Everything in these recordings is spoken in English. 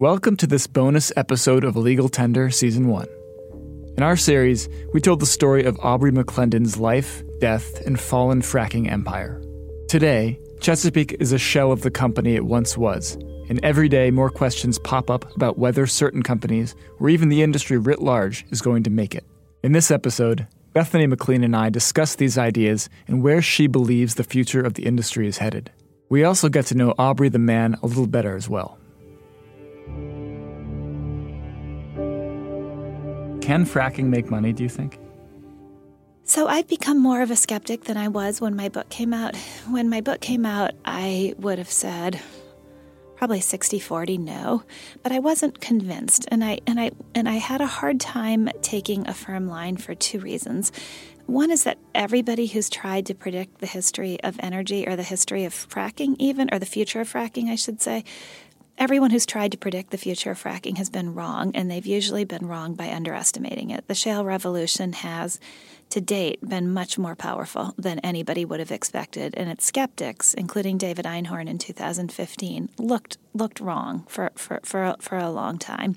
Welcome to this bonus episode of Legal Tender Season 1. In our series, we told the story of Aubrey McClendon's life, death, and fallen fracking empire. Today, Chesapeake is a shell of the company it once was, and every day more questions pop up about whether certain companies, or even the industry writ large, is going to make it. In this episode, Bethany McLean and I discuss these ideas and where she believes the future of the industry is headed. We also get to know Aubrey the man a little better as well. Can fracking make money, do you think? So I've become more of a skeptic than I was when my book came out. When my book came out, I would have said probably 60-40 no, but I wasn't convinced and I and I and I had a hard time taking a firm line for two reasons. One is that everybody who's tried to predict the history of energy or the history of fracking even or the future of fracking, I should say, Everyone who's tried to predict the future of fracking has been wrong, and they've usually been wrong by underestimating it. The shale revolution has, to date, been much more powerful than anybody would have expected, and its skeptics, including David Einhorn in 2015, looked looked wrong for for for, for a long time.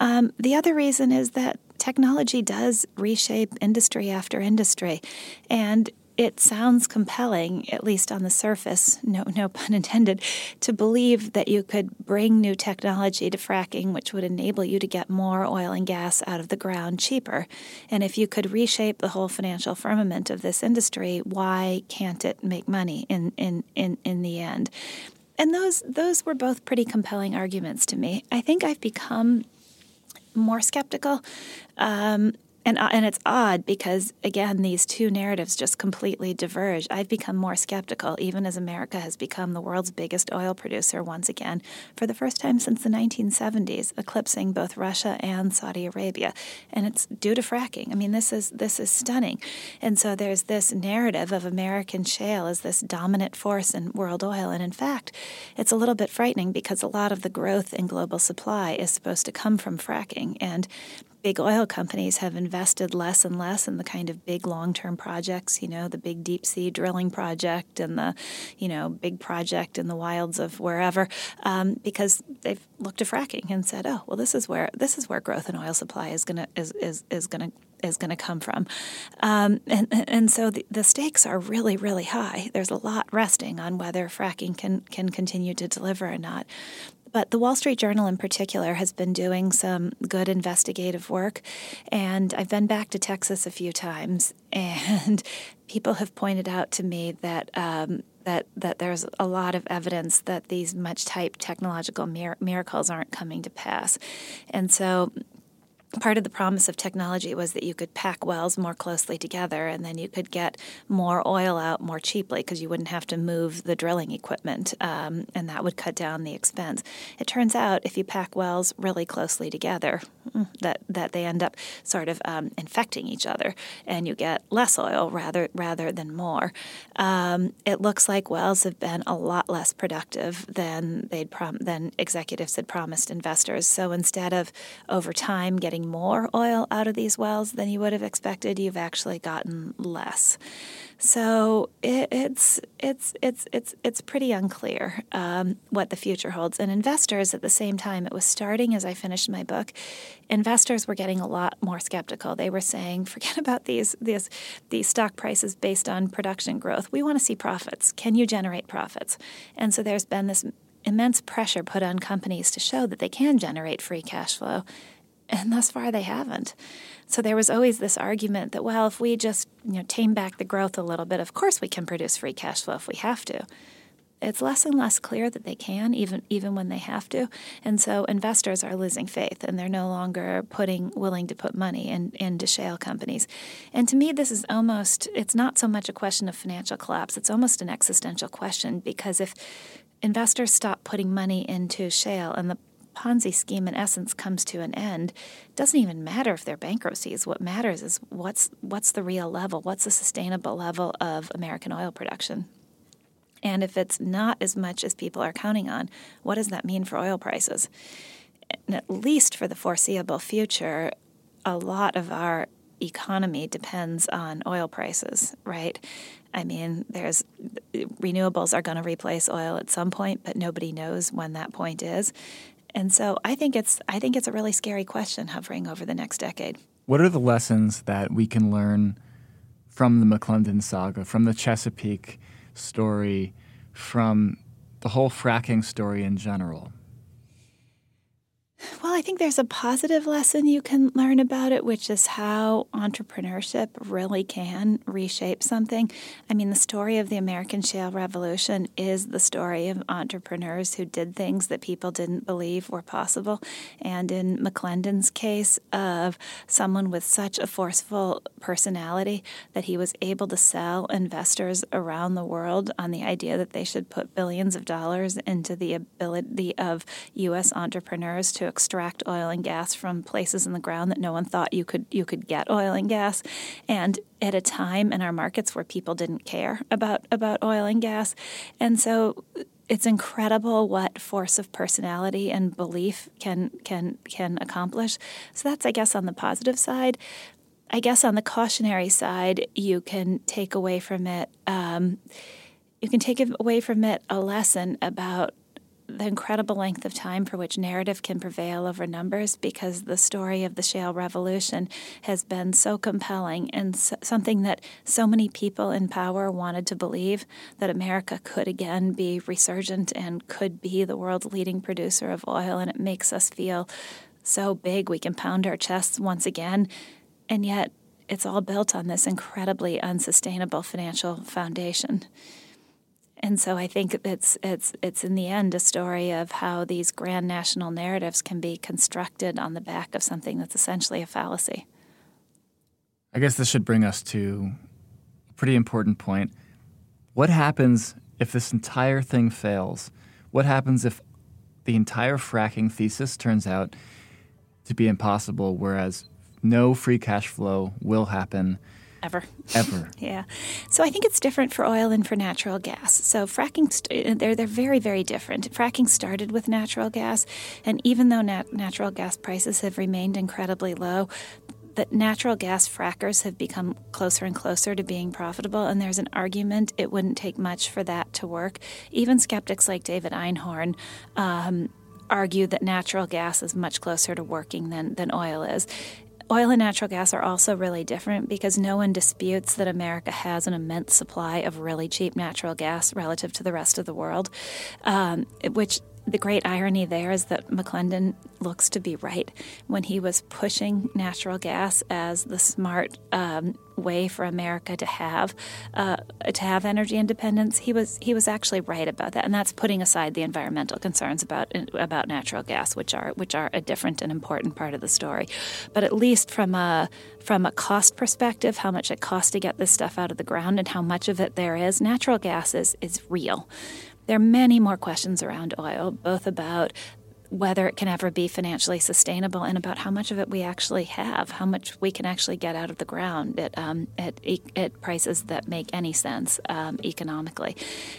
Um, the other reason is that technology does reshape industry after industry, and it sounds compelling, at least on the surface, no, no pun intended, to believe that you could bring new technology to fracking, which would enable you to get more oil and gas out of the ground cheaper. And if you could reshape the whole financial firmament of this industry, why can't it make money in, in, in, in the end? And those those were both pretty compelling arguments to me. I think I've become more skeptical. Um, and, uh, and it's odd because, again, these two narratives just completely diverge. I've become more skeptical, even as America has become the world's biggest oil producer once again for the first time since the 1970s, eclipsing both Russia and Saudi Arabia. And it's due to fracking. I mean, this is, this is stunning. And so there's this narrative of American shale as this dominant force in world oil. And in fact, it's a little bit frightening because a lot of the growth in global supply is supposed to come from fracking. And big oil companies have invested less and less in the kind of big long-term projects, you know, the big deep sea drilling project and the, you know, big project in the wilds of wherever, um, because they've looked at fracking and said, oh, well, this is where this is where growth in oil supply is gonna is is is gonna is going to come from. Um, and, and so the, the, stakes are really, really high. There's a lot resting on whether fracking can, can continue to deliver or not. But the Wall Street Journal, in particular, has been doing some good investigative work. And I've been back to Texas a few times, and people have pointed out to me that. Um, that, that there's a lot of evidence that these much type technological mir- miracles aren't coming to pass. And so part of the promise of technology was that you could pack wells more closely together and then you could get more oil out more cheaply because you wouldn't have to move the drilling equipment um, and that would cut down the expense. It turns out if you pack wells really closely together, that, that they end up sort of um, infecting each other and you get less oil rather, rather than more. Um, it looks like wells have been a lot less productive than, they'd prom- than executives had promised investors. So instead of over time getting getting more oil out of these wells than you would have expected, you've actually gotten less. So it, it's it's it's it's it's pretty unclear um, what the future holds. And investors, at the same time, it was starting as I finished my book. Investors were getting a lot more skeptical. They were saying, "Forget about these these these stock prices based on production growth. We want to see profits. Can you generate profits?" And so there's been this immense pressure put on companies to show that they can generate free cash flow and thus far they haven't. So there was always this argument that, well, if we just you know tame back the growth a little bit, of course we can produce free cash flow if we have to. It's less and less clear that they can, even even when they have to, and so investors are losing faith, and they're no longer putting willing to put money in, into shale companies. And to me, this is almost it's not so much a question of financial collapse; it's almost an existential question because if investors stop putting money into shale and the Ponzi scheme in essence comes to an end, it doesn't even matter if they're bankruptcies. What matters is what's what's the real level, what's the sustainable level of American oil production. And if it's not as much as people are counting on, what does that mean for oil prices? And at least for the foreseeable future, a lot of our economy depends on oil prices, right? I mean, there's renewables are going to replace oil at some point, but nobody knows when that point is and so I think it's I think it's a really scary question hovering over the next decade. What are the lessons that we can learn from the McClendon saga, from the Chesapeake story, from the whole fracking story in general? Well, I think there's a positive lesson you can learn about it, which is how entrepreneurship really can reshape something. I mean, the story of the American shale revolution is the story of entrepreneurs who did things that people didn't believe were possible. And in McClendon's case, of someone with such a forceful personality that he was able to sell investors around the world on the idea that they should put billions of dollars into the ability of U.S. entrepreneurs to extract oil and gas from places in the ground that no one thought you could you could get oil and gas, and at a time in our markets where people didn't care about about oil and gas, and so it's incredible what force of personality and belief can can can accomplish. So that's I guess on the positive side. I guess on the cautionary side, you can take away from it. Um, you can take away from it a lesson about the incredible length of time for which narrative can prevail over numbers because the story of the shale revolution has been so compelling and so, something that so many people in power wanted to believe that America could again be resurgent and could be the world's leading producer of oil. And it makes us feel so big we can pound our chests once again. And yet, it's all built on this incredibly unsustainable financial foundation. And so I think it's it's it's in the end a story of how these grand national narratives can be constructed on the back of something that's essentially a fallacy. I guess this should bring us to a pretty important point. What happens if this entire thing fails? What happens if the entire fracking thesis turns out to be impossible, whereas no free cash flow will happen? Ever. Ever. yeah. So I think it's different for oil and for natural gas. So fracking, st- they're, they're very, very different. Fracking started with natural gas, and even though nat- natural gas prices have remained incredibly low, that natural gas frackers have become closer and closer to being profitable, and there's an argument it wouldn't take much for that to work. Even skeptics like David Einhorn um, argue that natural gas is much closer to working than, than oil is. Oil and natural gas are also really different because no one disputes that America has an immense supply of really cheap natural gas relative to the rest of the world, um, which the great irony there is that McClendon looks to be right when he was pushing natural gas as the smart um, way for America to have uh, to have energy independence. He was he was actually right about that, and that's putting aside the environmental concerns about about natural gas, which are which are a different and important part of the story. But at least from a from a cost perspective, how much it costs to get this stuff out of the ground and how much of it there is, natural gas is is real. There are many more questions around oil, both about whether it can ever be financially sustainable and about how much of it we actually have, how much we can actually get out of the ground at, um, at, at prices that make any sense um, economically.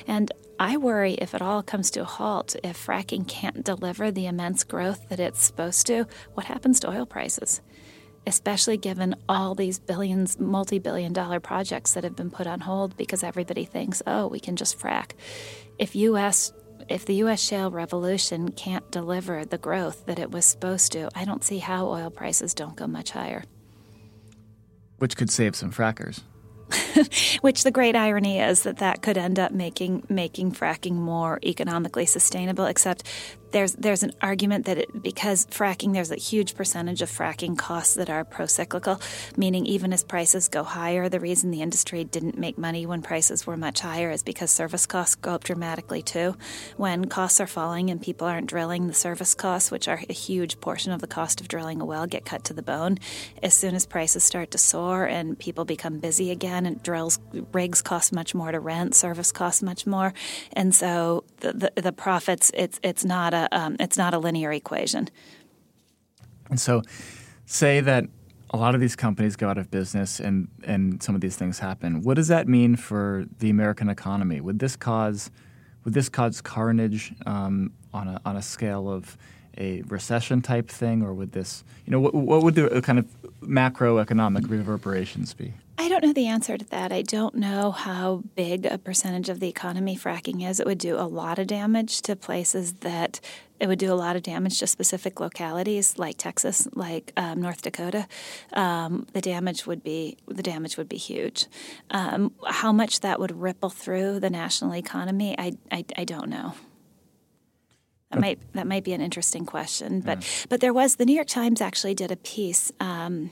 And I worry if it all comes to a halt, if fracking can't deliver the immense growth that it's supposed to, what happens to oil prices? Especially given all these billions, multi billion dollar projects that have been put on hold because everybody thinks, oh, we can just frack if US if the US shale revolution can't deliver the growth that it was supposed to, I don't see how oil prices don't go much higher. Which could save some frackers. Which the great irony is that that could end up making making fracking more economically sustainable. Except there's there's an argument that it, because fracking, there's a huge percentage of fracking costs that are pro-cyclical, meaning even as prices go higher, the reason the industry didn't make money when prices were much higher is because service costs go up dramatically too. When costs are falling and people aren't drilling, the service costs, which are a huge portion of the cost of drilling a well, get cut to the bone. As soon as prices start to soar and people become busy again, and drills rigs cost much more to rent, service costs much more, and so the the, the profits it's it's not a a um, it's not a linear equation. And so, say that a lot of these companies go out of business and and some of these things happen. What does that mean for the American economy? Would this cause would this cause carnage um, on a on a scale of a recession type thing, or would this you know what, what would the kind of macroeconomic reverberations be? I don't know the answer to that. I don't know how big a percentage of the economy fracking is. It would do a lot of damage to places that it would do a lot of damage to specific localities like Texas, like um, North Dakota. Um, the damage would be the damage would be huge. Um, how much that would ripple through the national economy, I I, I don't know. That might that might be an interesting question, but yeah. but there was the New York Times actually did a piece um,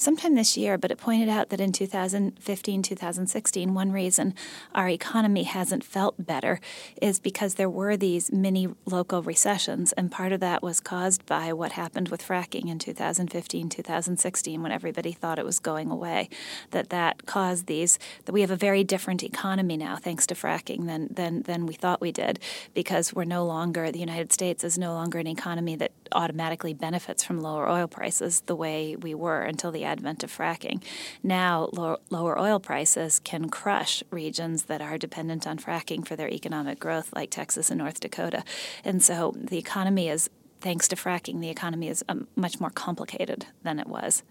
sometime this year, but it pointed out that in 2015, 2016, one reason our economy hasn't felt better is because there were these mini local recessions, and part of that was caused by what happened with fracking in 2015, 2016, when everybody thought it was going away. That that caused these. That we have a very different economy now, thanks to fracking, than than than we thought we did, because we're no longer the United States is no longer an economy that automatically benefits from lower oil prices the way we were until the advent of fracking. Now, lower, oil prices can crush regions that are dependent on fracking for their economic growth, like Texas and North Dakota. And so the economy is, thanks to fracking, the economy is um, much more complicated than it was.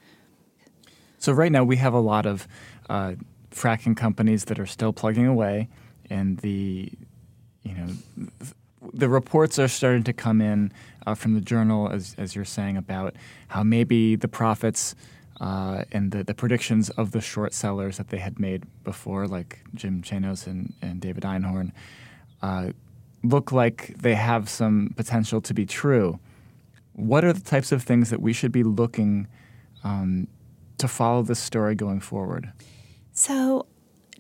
So, right now, we have a lot of uh, fracking companies that are still plugging away, and the you know the reports are starting to come in uh, from the journal, as, as you're saying, about how maybe the profits uh, and the, the predictions of the short sellers that they had made before, like Jim Chanos and, and David Einhorn, uh, look like they have some potential to be true. What are the types of things that we should be looking um, to follow this story going forward? So,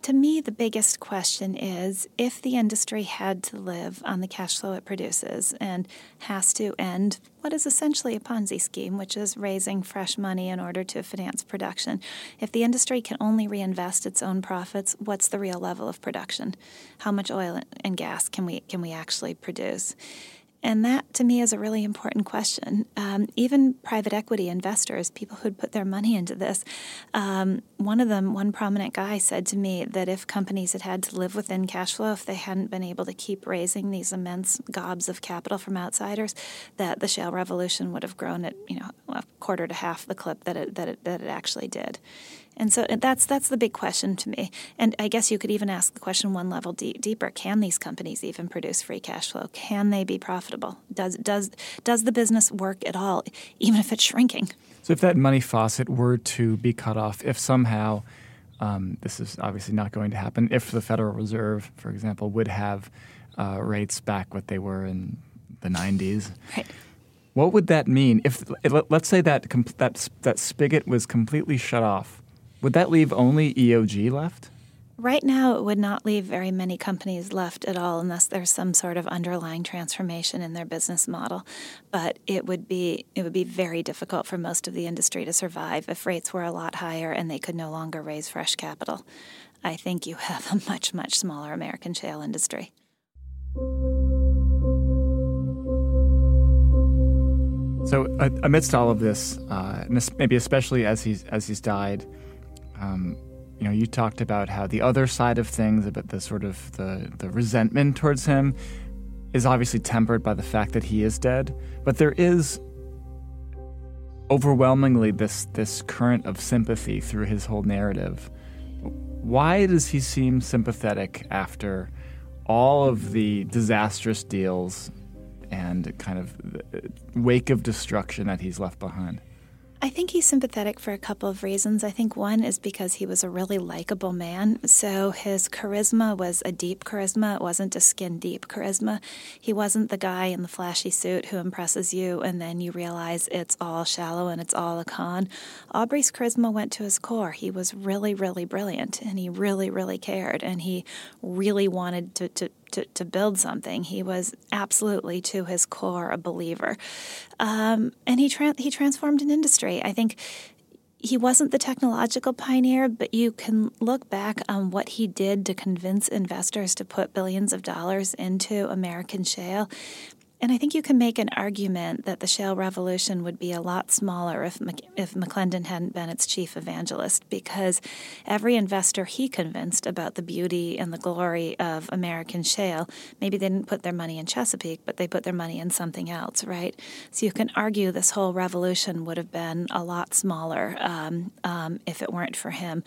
to me, the biggest question is if the industry had to live on the cash flow it produces and has to end what is essentially a Ponzi scheme, which is raising fresh money in order to finance production, if the industry can only reinvest its own profits, what's the real level of production? How much oil and gas can we, can we actually produce? And that to me is a really important question. Um, even private equity investors, people who'd put their money into this, um, one of them, one prominent guy, said to me that if companies had had to live within cash flow, if they hadn't been able to keep raising these immense gobs of capital from outsiders, that the shale revolution would have grown at you know a quarter to half the clip that it, that it, that it actually did. And so that's that's the big question to me. And I guess you could even ask the question one level deeper: Can these companies even produce free cash flow? Can they be profitable? Does does does the business work at all, even if it's shrinking? So if that money faucet were to be cut off, if somehow um, this is obviously not going to happen, if the Federal Reserve, for example, would have uh, rates back what they were in the 90s. Right. What would that mean if, let's say that that that spigot was completely shut off? Would that leave only EOG left? Right now, it would not leave very many companies left at all unless there's some sort of underlying transformation in their business model. But it would be it would be very difficult for most of the industry to survive if rates were a lot higher and they could no longer raise fresh capital. I think you have a much much smaller American shale industry. So, amidst all of this, uh, maybe especially as he's as he's died um, you know, you talked about how the other side of things, about the sort of the, the resentment towards him, is obviously tempered by the fact that he is dead. But there is overwhelmingly this this current of sympathy through his whole narrative. Why does he seem sympathetic after all of the disastrous deals and kind of wake of destruction that he's left behind? I think he's sympathetic for a couple of reasons. I think one is because he was a really likable man. So his charisma was a deep charisma. It wasn't a skin deep charisma. He wasn't the guy in the flashy suit who impresses you and then you realize it's all shallow and it's all a con. Aubrey's charisma went to his core. He was really, really brilliant and he really, really cared and he really wanted to, to to, to build something. He was absolutely to his core a believer. Um, and he, tra- he transformed an industry. I think he wasn't the technological pioneer, but you can look back on what he did to convince investors to put billions of dollars into American shale. And I think you can make an argument that the shale revolution would be a lot smaller if if McClendon hadn't been its chief evangelist, because every investor he convinced about the beauty and the glory of American shale, maybe they didn't put their money in Chesapeake, but they put their money in something else, right? So you can argue this whole revolution would have been a lot smaller um, um, if it weren't for him.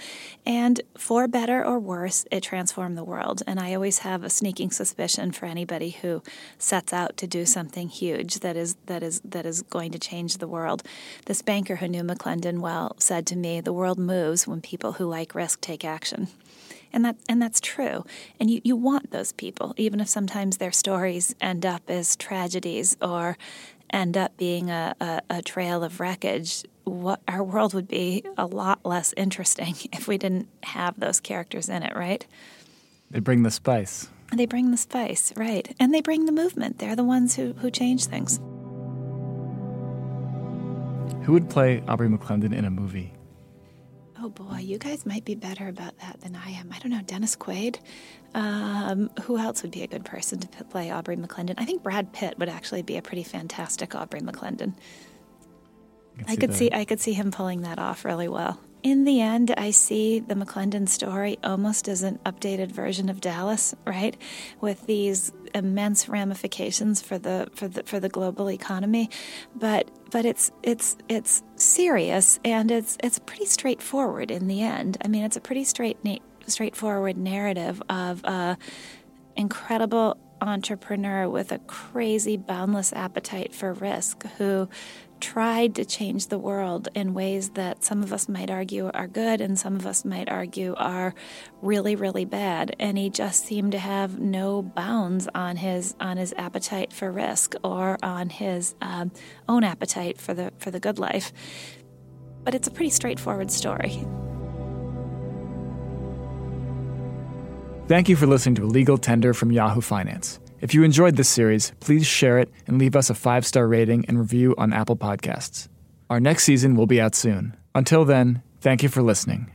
And for better or worse, it transformed the world. And I always have a sneaking suspicion for anybody who sets out to do something huge that is that is that is going to change the world. This banker who knew McClendon well said to me, "The world moves when people who like risk take action." And that and that's true. And you, you want those people, even if sometimes their stories end up as tragedies or end up being a, a, a trail of wreckage. What our world would be a lot less interesting if we didn't have those characters in it, right? They bring the spice. They bring the spice, right. And they bring the movement. They're the ones who, who change things. Who would play Aubrey McClendon in a movie? Oh boy, you guys might be better about that than I am. I don't know, Dennis Quaid. Um, who else would be a good person to play Aubrey McClendon? I think Brad Pitt would actually be a pretty fantastic Aubrey McClendon. I, I could see I could see him pulling that off really well in the end, I see the McClendon story almost as an updated version of Dallas, right? With these immense ramifications for the for the for the global economy, but but it's it's it's serious and it's it's pretty straightforward in the end. I mean, it's a pretty straight straightforward narrative of a incredible entrepreneur with a crazy boundless appetite for risk who tried to change the world in ways that some of us might argue are good and some of us might argue are really really bad. And he just seemed to have no bounds on his on his appetite for risk or on his um, own appetite for the for the good life. But it's a pretty straightforward story. Thank you for listening to legal tender from Yahoo Finance. If you enjoyed this series, please share it and leave us a five star rating and review on Apple Podcasts. Our next season will be out soon. Until then, thank you for listening.